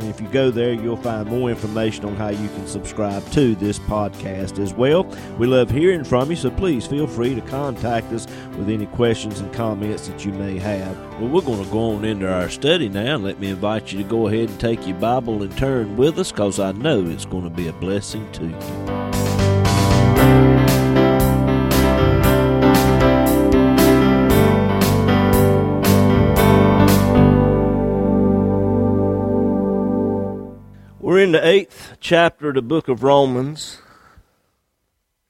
and if you go there, you'll find more information on how you can subscribe to this podcast as well. We love hearing from you, so please feel free to contact us with any questions and comments that you may have. Well, we're going to go on into our study now. Let me invite you to go ahead and take your Bible and turn with us because I know it's going to be a blessing to you. In the eighth chapter of the book of Romans.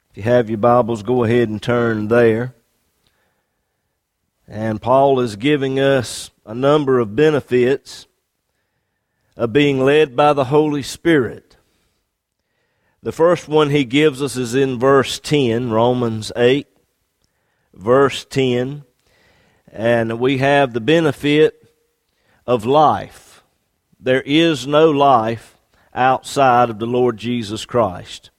If you have your Bibles, go ahead and turn there. And Paul is giving us a number of benefits of being led by the Holy Spirit. The first one he gives us is in verse 10, Romans 8, verse 10. And we have the benefit of life. There is no life outside of the Lord Jesus Christ.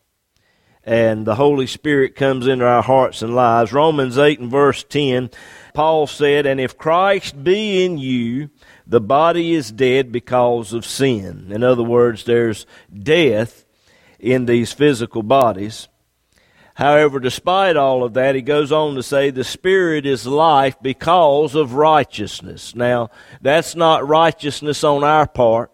And the Holy Spirit comes into our hearts and lives. Romans 8 and verse 10, Paul said, And if Christ be in you, the body is dead because of sin. In other words, there's death in these physical bodies. However, despite all of that, he goes on to say the Spirit is life because of righteousness. Now, that's not righteousness on our part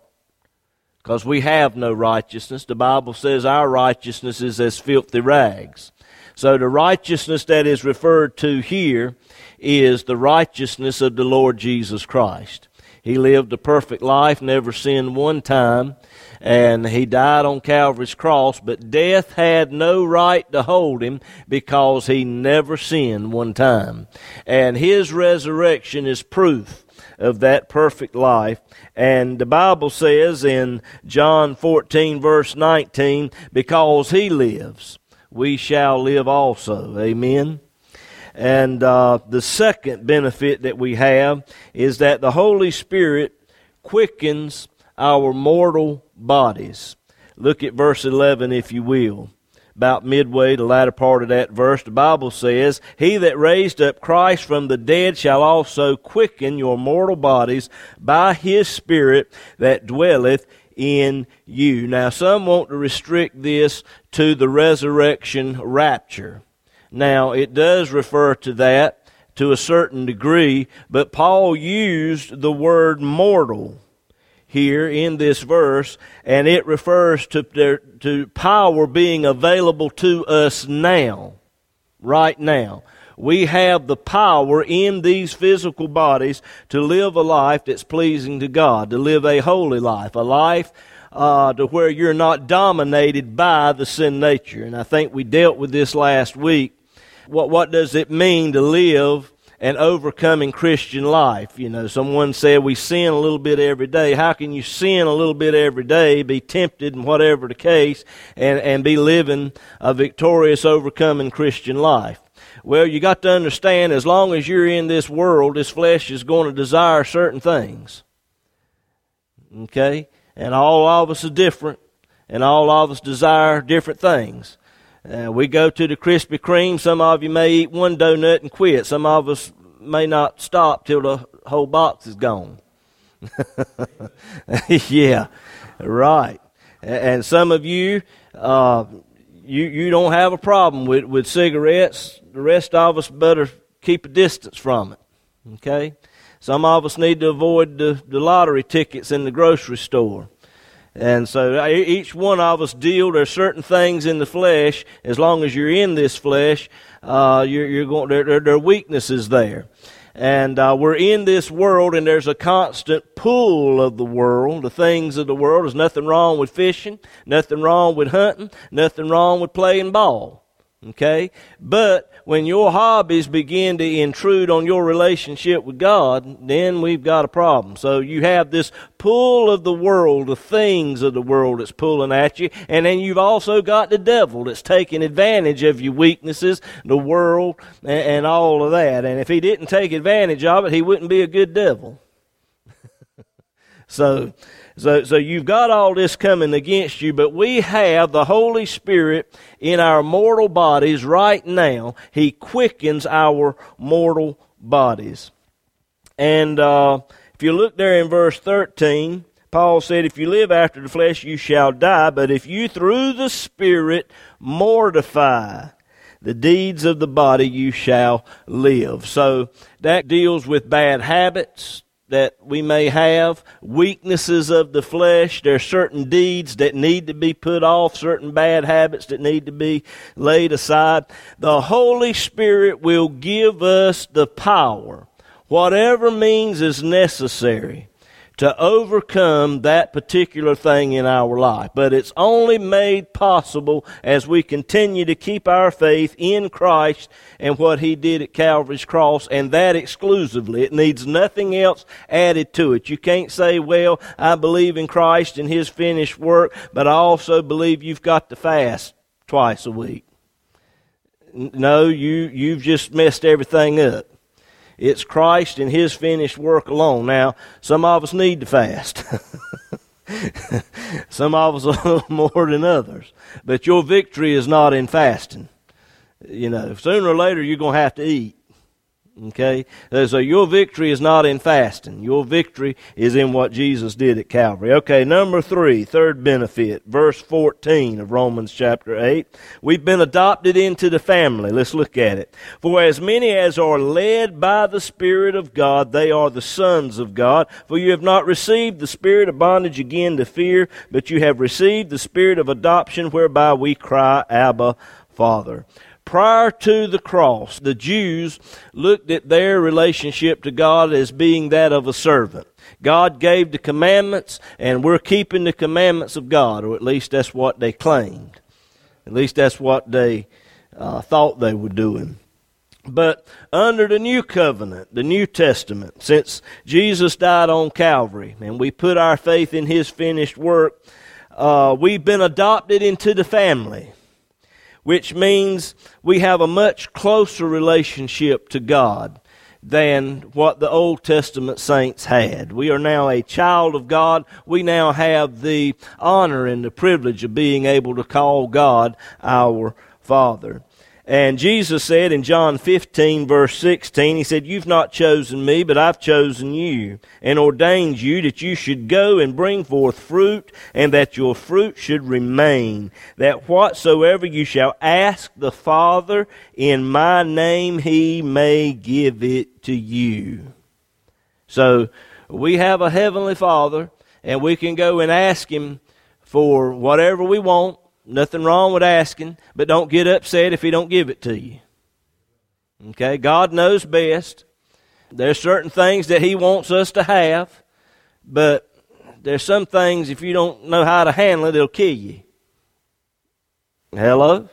because we have no righteousness. The Bible says our righteousness is as filthy rags. So the righteousness that is referred to here is the righteousness of the Lord Jesus Christ. He lived a perfect life, never sinned one time, and he died on Calvary's cross, but death had no right to hold him because he never sinned one time. And his resurrection is proof of that perfect life. And the Bible says in John 14, verse 19, because he lives, we shall live also. Amen. And uh, the second benefit that we have is that the Holy Spirit quickens our mortal bodies. Look at verse 11, if you will about midway, the latter part of that verse, the Bible says, He that raised up Christ from the dead shall also quicken your mortal bodies by his Spirit that dwelleth in you. Now, some want to restrict this to the resurrection rapture. Now, it does refer to that to a certain degree, but Paul used the word mortal here in this verse, and it refers to, to power being available to us now, right now. We have the power in these physical bodies to live a life that's pleasing to God, to live a holy life, a life uh, to where you're not dominated by the sin nature. And I think we dealt with this last week. What, what does it mean to live an overcoming Christian life. You know, someone said we sin a little bit every day. How can you sin a little bit every day, be tempted and whatever the case, and, and be living a victorious, overcoming Christian life? Well, you got to understand as long as you're in this world, this flesh is going to desire certain things. Okay? And all of us are different, and all of us desire different things. Uh, we go to the Krispy Kreme. Some of you may eat one donut and quit. Some of us may not stop till the whole box is gone. yeah, right. And some of you, uh, you you don't have a problem with, with cigarettes. The rest of us better keep a distance from it. Okay. Some of us need to avoid the, the lottery tickets in the grocery store. And so each one of us deal. There's certain things in the flesh. As long as you're in this flesh, uh, you're, you're going. There, there, there, are weaknesses there, and uh, we're in this world, and there's a constant pull of the world, the things of the world. There's nothing wrong with fishing, nothing wrong with hunting, nothing wrong with playing ball. Okay? But when your hobbies begin to intrude on your relationship with God, then we've got a problem. So you have this pull of the world, the things of the world that's pulling at you, and then you've also got the devil that's taking advantage of your weaknesses, the world, and, and all of that. And if he didn't take advantage of it, he wouldn't be a good devil. so so, so you've got all this coming against you, but we have the Holy Spirit in our mortal bodies right now. He quickens our mortal bodies. And uh, if you look there in verse 13, Paul said, If you live after the flesh, you shall die, but if you through the Spirit mortify the deeds of the body, you shall live. So that deals with bad habits, that we may have, weaknesses of the flesh. There are certain deeds that need to be put off, certain bad habits that need to be laid aside. The Holy Spirit will give us the power, whatever means is necessary, to overcome that particular thing in our life. But it's only made possible as we continue to keep our faith in Christ and what He did at Calvary's cross, and that exclusively. It needs nothing else added to it. You can't say, well, I believe in Christ and His finished work, but I also believe you've got to fast twice a week. No, you, you've just messed everything up. It's Christ and His finished work alone. Now, some of us need to fast. some of us a little more than others. But your victory is not in fasting. You know, sooner or later you're going to have to eat. Okay? Uh, so your victory is not in fasting. Your victory is in what Jesus did at Calvary. Okay, number three, third benefit, verse 14 of Romans chapter 8. We've been adopted into the family. Let's look at it. For as many as are led by the Spirit of God, they are the sons of God. For you have not received the spirit of bondage again to fear, but you have received the spirit of adoption whereby we cry, Abba, Father prior to the cross, the Jews looked at their relationship to God as being that of a servant. God gave the commandments, and we're keeping the commandments of God, or at least that's what they claimed. At least that's what they uh, thought they were doing. But under the new covenant, the New Testament, since Jesus died on Calvary and we put our faith in his finished work, uh, we've been adopted into the family which means we have a much closer relationship to God than what the Old Testament saints had. We are now a child of God. We now have the honor and the privilege of being able to call God our Father. And Jesus said in John 15 verse 16, He said, You've not chosen me, but I've chosen you and ordained you that you should go and bring forth fruit and that your fruit should remain, that whatsoever you shall ask the Father in my name, He may give it to you. So we have a heavenly Father and we can go and ask Him for whatever we want Nothing wrong with asking, but don't get upset if He don't give it to you. Okay? God knows best. There's certain things that He wants us to have, but there's some things, if you don't know how to handle it, it'll kill you. Hello?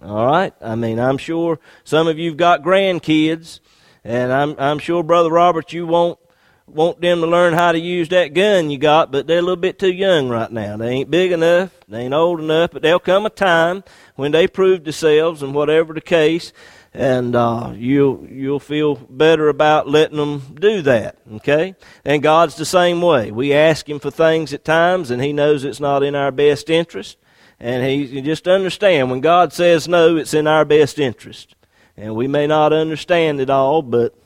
All right. I mean, I'm sure some of you've got grandkids, and I'm, I'm sure, Brother Robert, you won't want them to learn how to use that gun you got, but they're a little bit too young right now. They ain't big enough, they ain't old enough, but there'll come a time when they prove themselves and whatever the case, and uh, you'll you'll feel better about letting them do that. Okay, and God's the same way. We ask Him for things at times, and He knows it's not in our best interest, and He you just understand when God says no, it's in our best interest, and we may not understand it all, but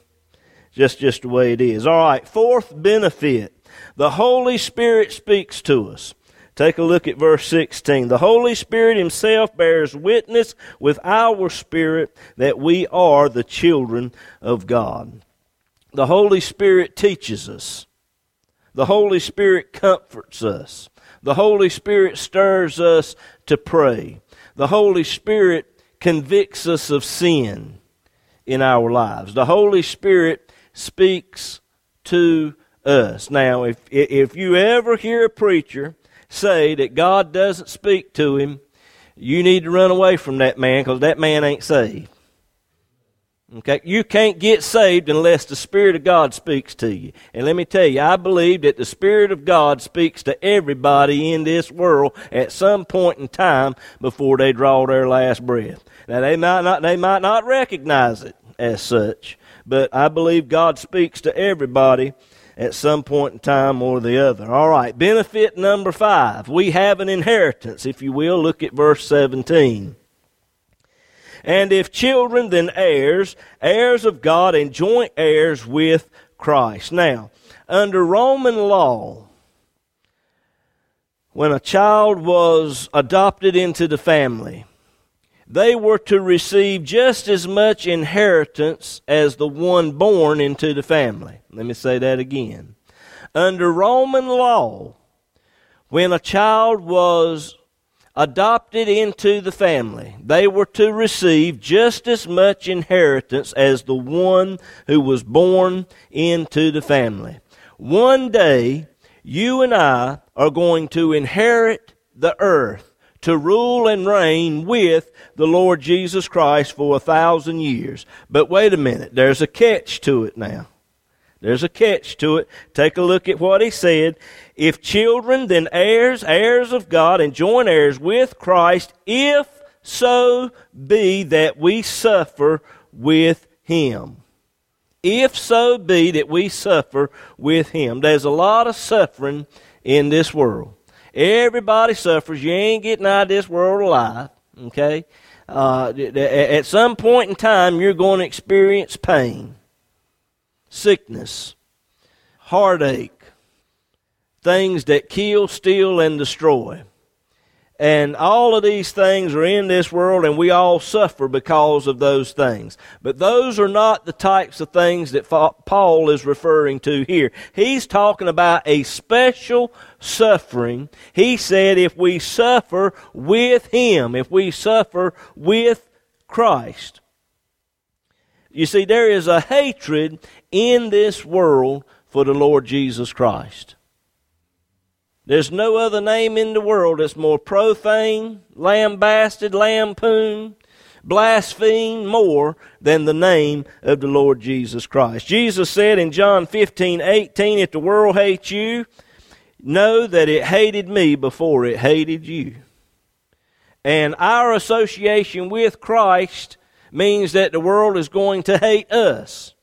just, just the way it is. All right, fourth benefit. The Holy Spirit speaks to us. Take a look at verse 16. The Holy Spirit Himself bears witness with our spirit that we are the children of God. The Holy Spirit teaches us. The Holy Spirit comforts us. The Holy Spirit stirs us to pray. The Holy Spirit convicts us of sin in our lives. The Holy Spirit speaks to us. Now, if, if you ever hear a preacher say that God doesn't speak to him, you need to run away from that man because that man ain't saved. Okay, you can't get saved unless the Spirit of God speaks to you. And let me tell you, I believe that the Spirit of God speaks to everybody in this world at some point in time before they draw their last breath. Now they might not they might not recognize it as such, but I believe God speaks to everybody at some point in time or the other. All right, benefit number 5. We have an inheritance, if you will. Look at verse 17. And if children, then heirs, heirs of God, and joint heirs with Christ. Now, under Roman law, when a child was adopted into the family, they were to receive just as much inheritance as the one born into the family. Let me say that again. Under Roman law, when a child was adopted into the family, they were to receive just as much inheritance as the one who was born into the family. One day, you and I are going to inherit the earth to rule and reign with the Lord Jesus Christ for a thousand years. But wait a minute, there's a catch to it now. There's a catch to it. Take a look at what he said. If children, then heirs, heirs of God, and joint heirs with Christ, if so be that we suffer with him. If so be that we suffer with him. There's a lot of suffering in this world. Everybody suffers. You ain't getting out of this world alive. Okay? Uh, at some point in time, you're going to experience pain sickness, heartache, things that kill, steal, and destroy. And all of these things are in this world, and we all suffer because of those things. But those are not the types of things that Paul is referring to here. He's talking about a special suffering. He said, if we suffer with Him, if we suffer with Christ. You see, there is a hatred in this world for the Lord Jesus Christ. There's no other name in the world that's more profane, lambasted, lampooned, blasphemed more than the name of the Lord Jesus Christ. Jesus said in John 15, 18, if the world hates you, know that it hated me before it hated you. And our association with Christ means that the world is going to hate us.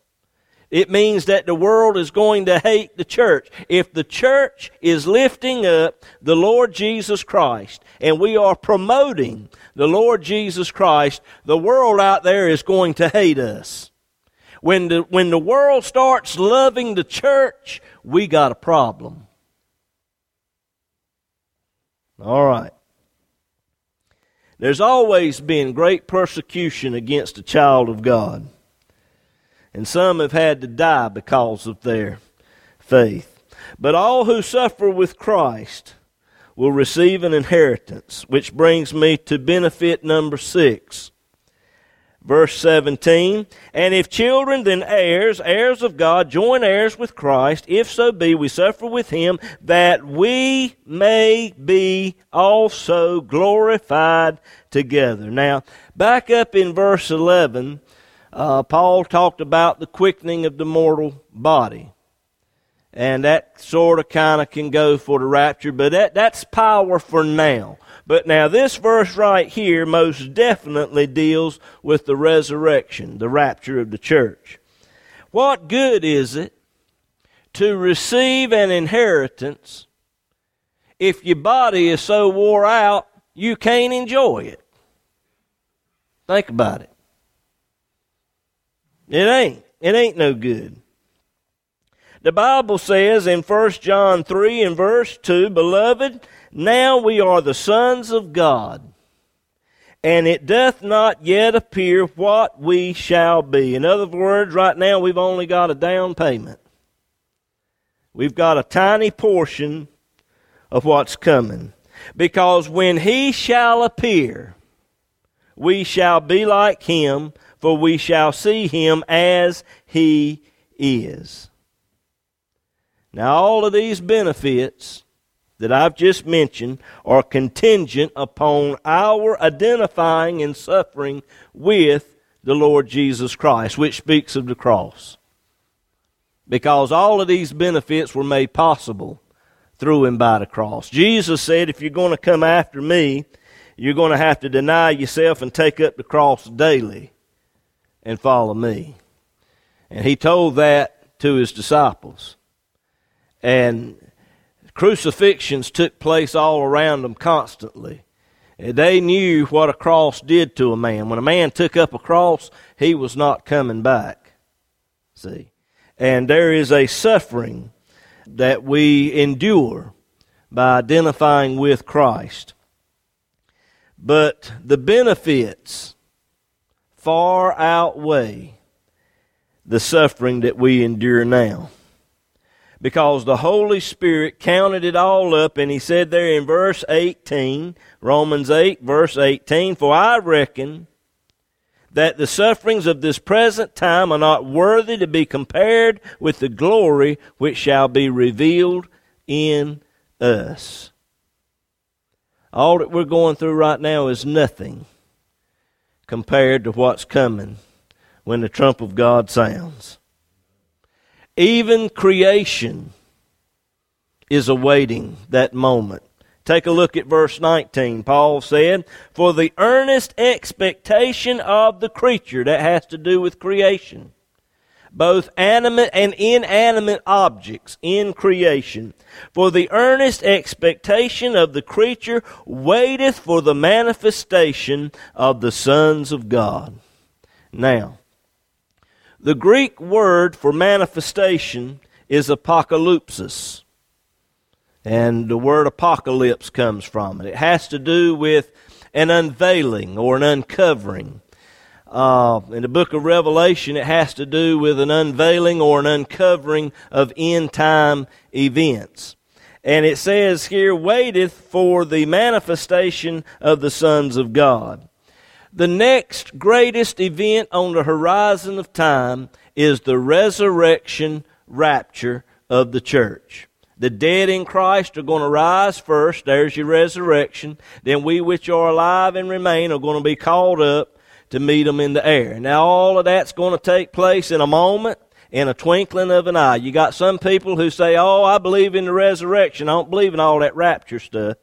It means that the world is going to hate the church. If the church is lifting up the Lord Jesus Christ and we are promoting the Lord Jesus Christ, the world out there is going to hate us. When the, when the world starts loving the church, we got a problem. All right. There's always been great persecution against a child of God. And some have had to die because of their faith. But all who suffer with Christ will receive an inheritance, which brings me to benefit number six. Verse 17, and if children, then heirs, heirs of God, join heirs with Christ, if so be we suffer with him, that we may be also glorified together. Now, back up in verse 11, uh, Paul talked about the quickening of the mortal body. And that sort of kind of can go for the rapture, but that, that's power for now. But now, this verse right here most definitely deals with the resurrection, the rapture of the church. What good is it to receive an inheritance if your body is so wore out you can't enjoy it? Think about it. It ain't. It ain't no good. The Bible says in 1 John 3 and verse 2, Beloved, now we are the sons of God, and it doth not yet appear what we shall be. In other words, right now we've only got a down payment. We've got a tiny portion of what's coming. Because when he shall appear, we shall be like him, for we shall see him as he is. Now, all of these benefits that I've just mentioned are contingent upon our identifying and suffering with the Lord Jesus Christ, which speaks of the cross. Because all of these benefits were made possible through and by the cross. Jesus said, if you're going to come after me, you're going to have to deny yourself and take up the cross daily and follow me. And he told that to his disciples. And crucifixions took place all around them constantly. They knew what a cross did to a man. When a man took up a cross, he was not coming back. See? And there is a suffering that we endure by identifying with Christ. But the benefits far outweigh the suffering that we endure now. Because the Holy Spirit counted it all up, and he said there in verse 18, Romans 8, verse 18, For I reckon that the sufferings of this present time are not worthy to be compared with the glory which shall be revealed in us. All that we're going through right now is nothing compared to what's coming when the trump of God sounds. Even creation is awaiting that moment. Take a look at verse 19. Paul said, For the earnest expectation of the creature, that has to do with creation, both animate and inanimate objects in creation. For the earnest expectation of the creature waiteth for the manifestation of the sons of God. Now, the Greek word for manifestation is apocalypsis. And the word apocalypse comes from it. It has to do with an unveiling or an uncovering. Uh, in the book of Revelation, it has to do with an unveiling or an uncovering of end time events. And it says here, waiteth for the manifestation of the sons of God. The next greatest event on the horizon of time is the resurrection rapture of the church. The dead in Christ are going to rise first. There's your resurrection. Then we which are alive and remain are going to be called up to meet them in the air. Now, all of that's going to take place in a moment, in a twinkling of an eye. You got some people who say, Oh, I believe in the resurrection. I don't believe in all that rapture stuff.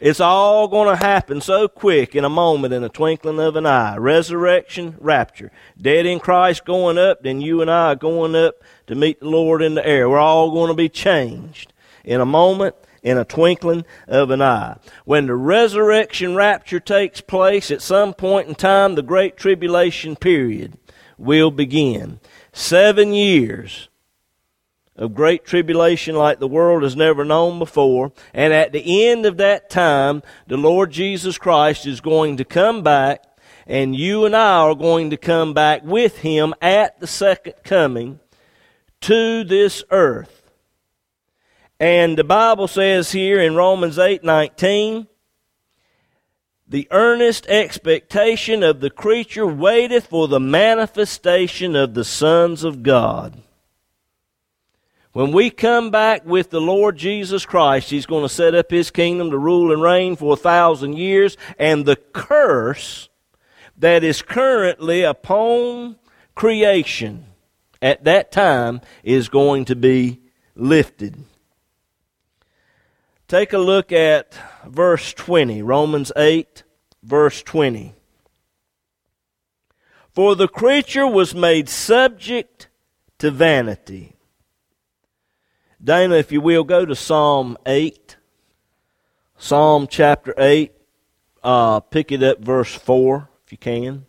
It's all going to happen so quick in a moment, in a twinkling of an eye. Resurrection, rapture. Dead in Christ going up, then you and I are going up to meet the Lord in the air. We're all going to be changed in a moment, in a twinkling of an eye. When the resurrection rapture takes place, at some point in time, the great tribulation period will begin. Seven years of great tribulation like the world has never known before. And at the end of that time, the Lord Jesus Christ is going to come back, and you and I are going to come back with Him at the second coming to this earth. And the Bible says here in Romans 8:19, the earnest expectation of the creature waiteth for the manifestation of the sons of God. When we come back with the Lord Jesus Christ, He's going to set up His kingdom to rule and reign for a thousand years, and the curse that is currently upon creation at that time is going to be lifted. Take a look at verse 20, Romans 8, verse 20. For the creature was made subject to vanity. Dana, if you will, go to Psalm 8. Psalm chapter 8. Uh, pick it up, verse 4, if you can.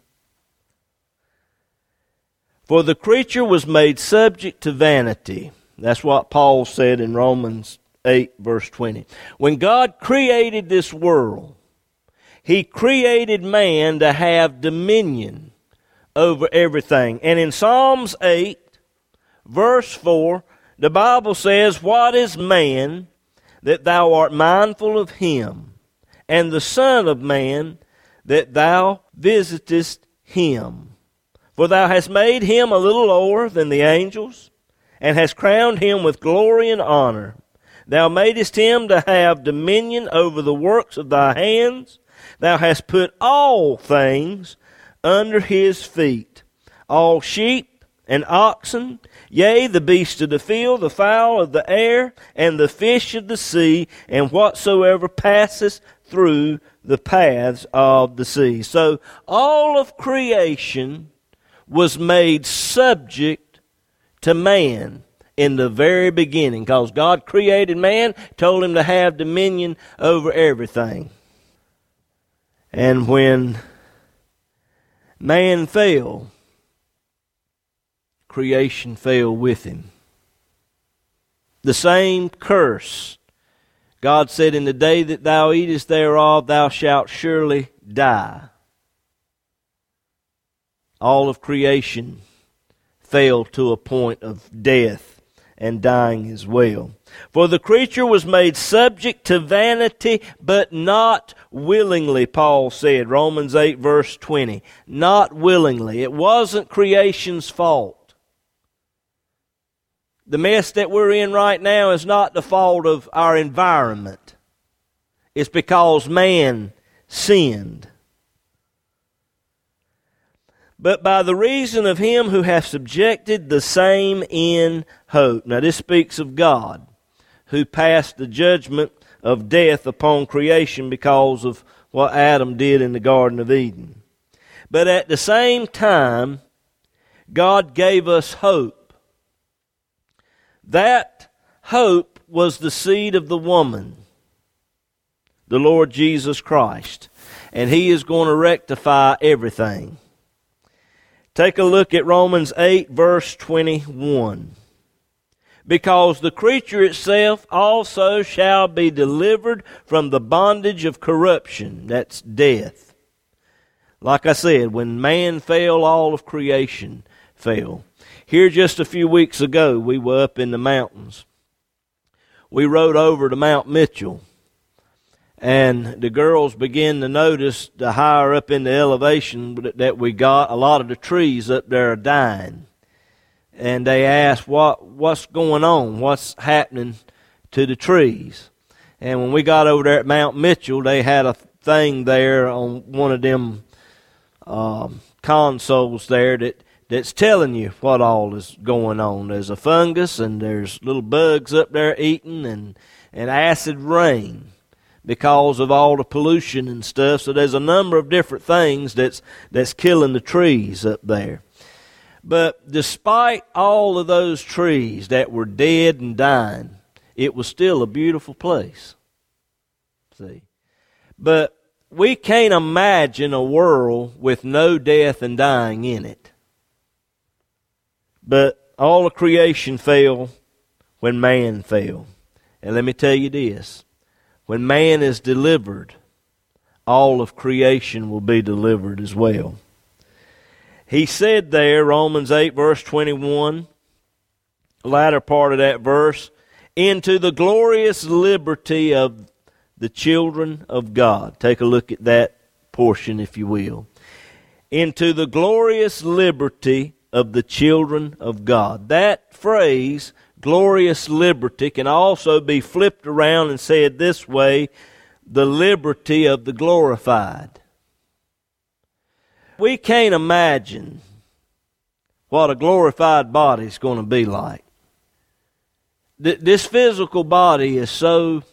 For the creature was made subject to vanity. That's what Paul said in Romans 8, verse 20. When God created this world, He created man to have dominion over everything. And in Psalms 8, verse 4, the Bible says, What is man that thou art mindful of him, and the Son of man that thou visitest him? For thou hast made him a little lower than the angels, and hast crowned him with glory and honor. Thou madest him to have dominion over the works of thy hands. Thou hast put all things under his feet, all sheep and oxen, yea, the beasts of the field, the fowl of the air, and the fish of the sea, and whatsoever passeth through the paths of the sea. So all of creation was made subject to man in the very beginning because God created man, told him to have dominion over everything. And when man fell, creation fell with him. The same curse. God said, In the day that thou eatest thereof, thou shalt surely die. All of creation fell to a point of death and dying as well. For the creature was made subject to vanity, but not willingly, Paul said, Romans 8, verse 20. Not willingly. It wasn't creation's fault. The mess that we're in right now is not the fault of our environment. It's because man sinned but by the reason of him who hath subjected the same in hope. Now, this speaks of God, who passed the judgment of death upon creation because of what Adam did in the Garden of Eden. But at the same time, God gave us hope. That hope was the seed of the woman, the Lord Jesus Christ. And He is going to rectify everything. Take a look at Romans 8, verse 21. Because the creature itself also shall be delivered from the bondage of corruption. That's death. Like I said, when man fell, all of creation fell. Here just a few weeks ago, we were up in the mountains. We rode over to Mount Mitchell and the girls began to notice the higher up in the elevation that we got, a lot of the trees up there are dying. And they asked, what, what's going on? What's happening to the trees? And when we got over there at Mount Mitchell, they had a thing there on one of them um, consoles there that that's telling you what all is going on. There's a fungus and there's little bugs up there eating and, and acid rain because of all the pollution and stuff. So there's a number of different things that's that's killing the trees up there. But despite all of those trees that were dead and dying, it was still a beautiful place. See. But we can't imagine a world with no death and dying in it. But all of creation fell when man fell. And let me tell you this when man is delivered, all of creation will be delivered as well. He said there, Romans 8, verse 21, latter part of that verse, into the glorious liberty of the children of God. Take a look at that portion, if you will. Into the glorious liberty of the children of God. That phrase glorious liberty can also be flipped around and said this way the liberty of the glorified. We can't imagine what a glorified body is going to be like. This physical body is so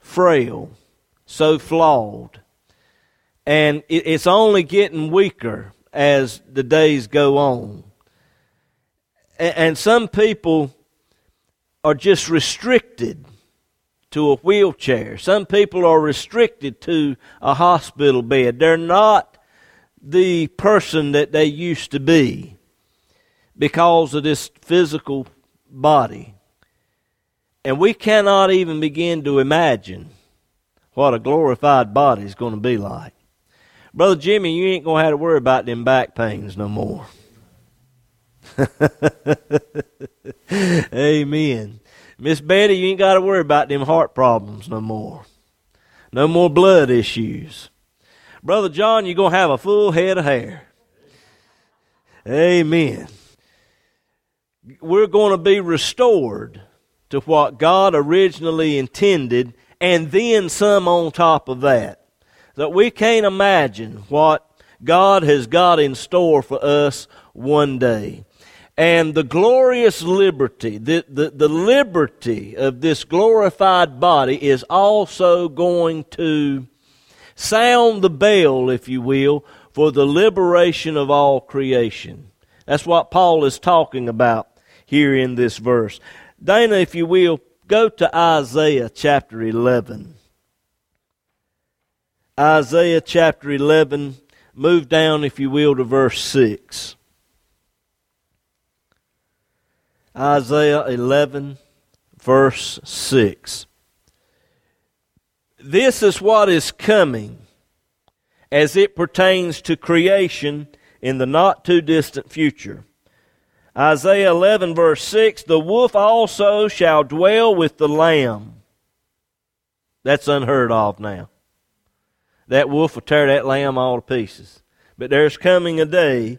frail, so flawed, and it's only getting weaker as the days go on. And some people are just restricted to a wheelchair. Some people are restricted to a hospital bed. They're not the person that they used to be because of this physical body. And we cannot even begin to imagine what a glorified body is going to be like. Brother Jimmy, you ain't going to have to worry about them back pains no more. Amen. Miss Betty, you ain't got to worry about them heart problems no more. No more blood issues. Brother John, you're going to have a full head of hair. Amen. We're going to be restored to what God originally intended, and then some on top of that. That we can't imagine what God has got in store for us one day. And the glorious liberty, the, the, the liberty of this glorified body is also going to sound the bell, if you will, for the liberation of all creation. That's what Paul is talking about here in this verse. Dana, if you will, go to Isaiah chapter 11. Isaiah chapter 11, move down, if you will, to verse 6. Isaiah 11, verse 6. This is what is coming as it pertains to creation in the not too distant future. Isaiah 11, verse 6 The wolf also shall dwell with the lamb. That's unheard of now. That wolf will tear that lamb all to pieces. But there's coming a day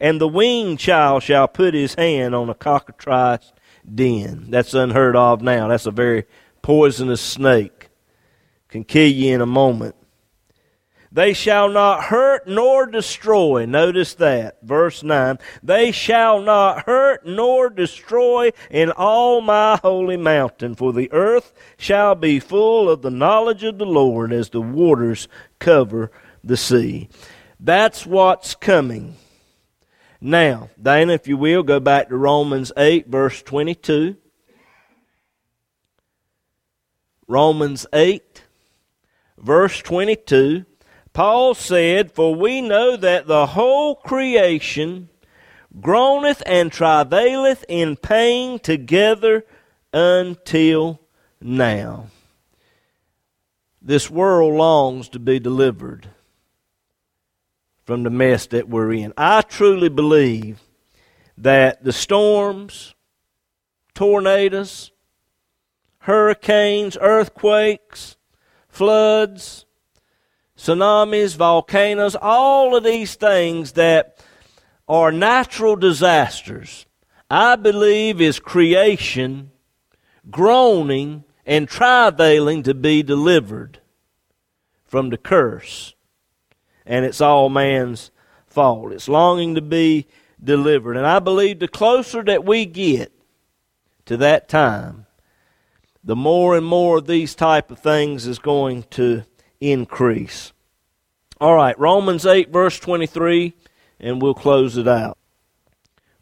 and the weaned child shall put his hand on a cockatrice den. That's unheard of now. That's a very poisonous snake. Can kill you in a moment. They shall not hurt nor destroy. Notice that. Verse 9. They shall not hurt nor destroy in all my holy mountain, for the earth shall be full of the knowledge of the Lord as the waters cover the sea. That's what's coming. Now, Dana, if you will, go back to Romans 8, verse 22. Romans 8, verse 22. Paul said, For we know that the whole creation groaneth and travaileth in pain together until now. This world longs to be delivered from the mess that we're in. I truly believe that the storms, tornadoes, hurricanes, earthquakes, floods, tsunamis, volcanoes, all of these things that are natural disasters, I believe is creation groaning and travailing to be delivered from the curse and it's all man's fault. It's longing to be delivered. And I believe the closer that we get to that time, the more and more of these type of things is going to increase. All right, Romans 8 verse 23 and we'll close it out.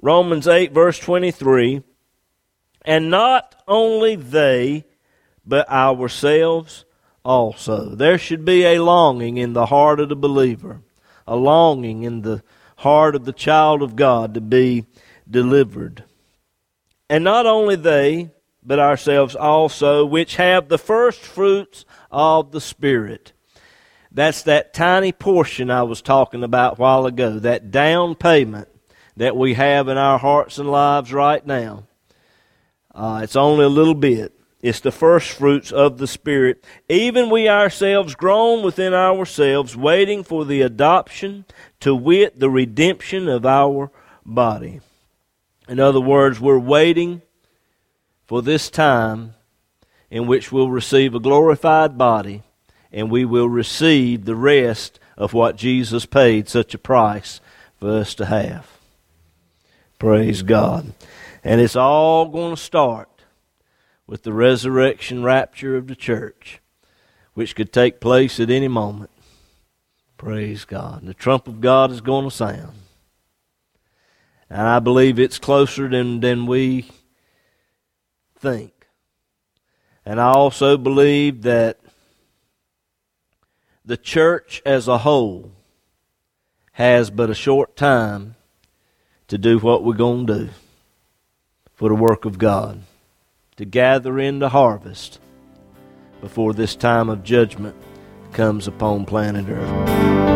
Romans 8 verse 23 and not only they but ourselves also. There should be a longing in the heart of the believer, a longing in the heart of the child of God to be delivered. And not only they, but ourselves also, which have the first fruits of the Spirit. That's that tiny portion I was talking about a while ago, that down payment that we have in our hearts and lives right now. Uh, it's only a little bit. It's the first fruits of the Spirit. Even we ourselves groan within ourselves, waiting for the adoption, to wit, the redemption of our body. In other words, we're waiting for this time in which we'll receive a glorified body and we will receive the rest of what Jesus paid such a price for us to have. Praise God. And it's all going to start with the resurrection rapture of the church, which could take place at any moment. Praise God. The trump of God is going to sound. And I believe it's closer than, than we think. And I also believe that the church as a whole has but a short time to do what we're going to do for the work of God to gather in the harvest before this time of judgment comes upon planet Earth.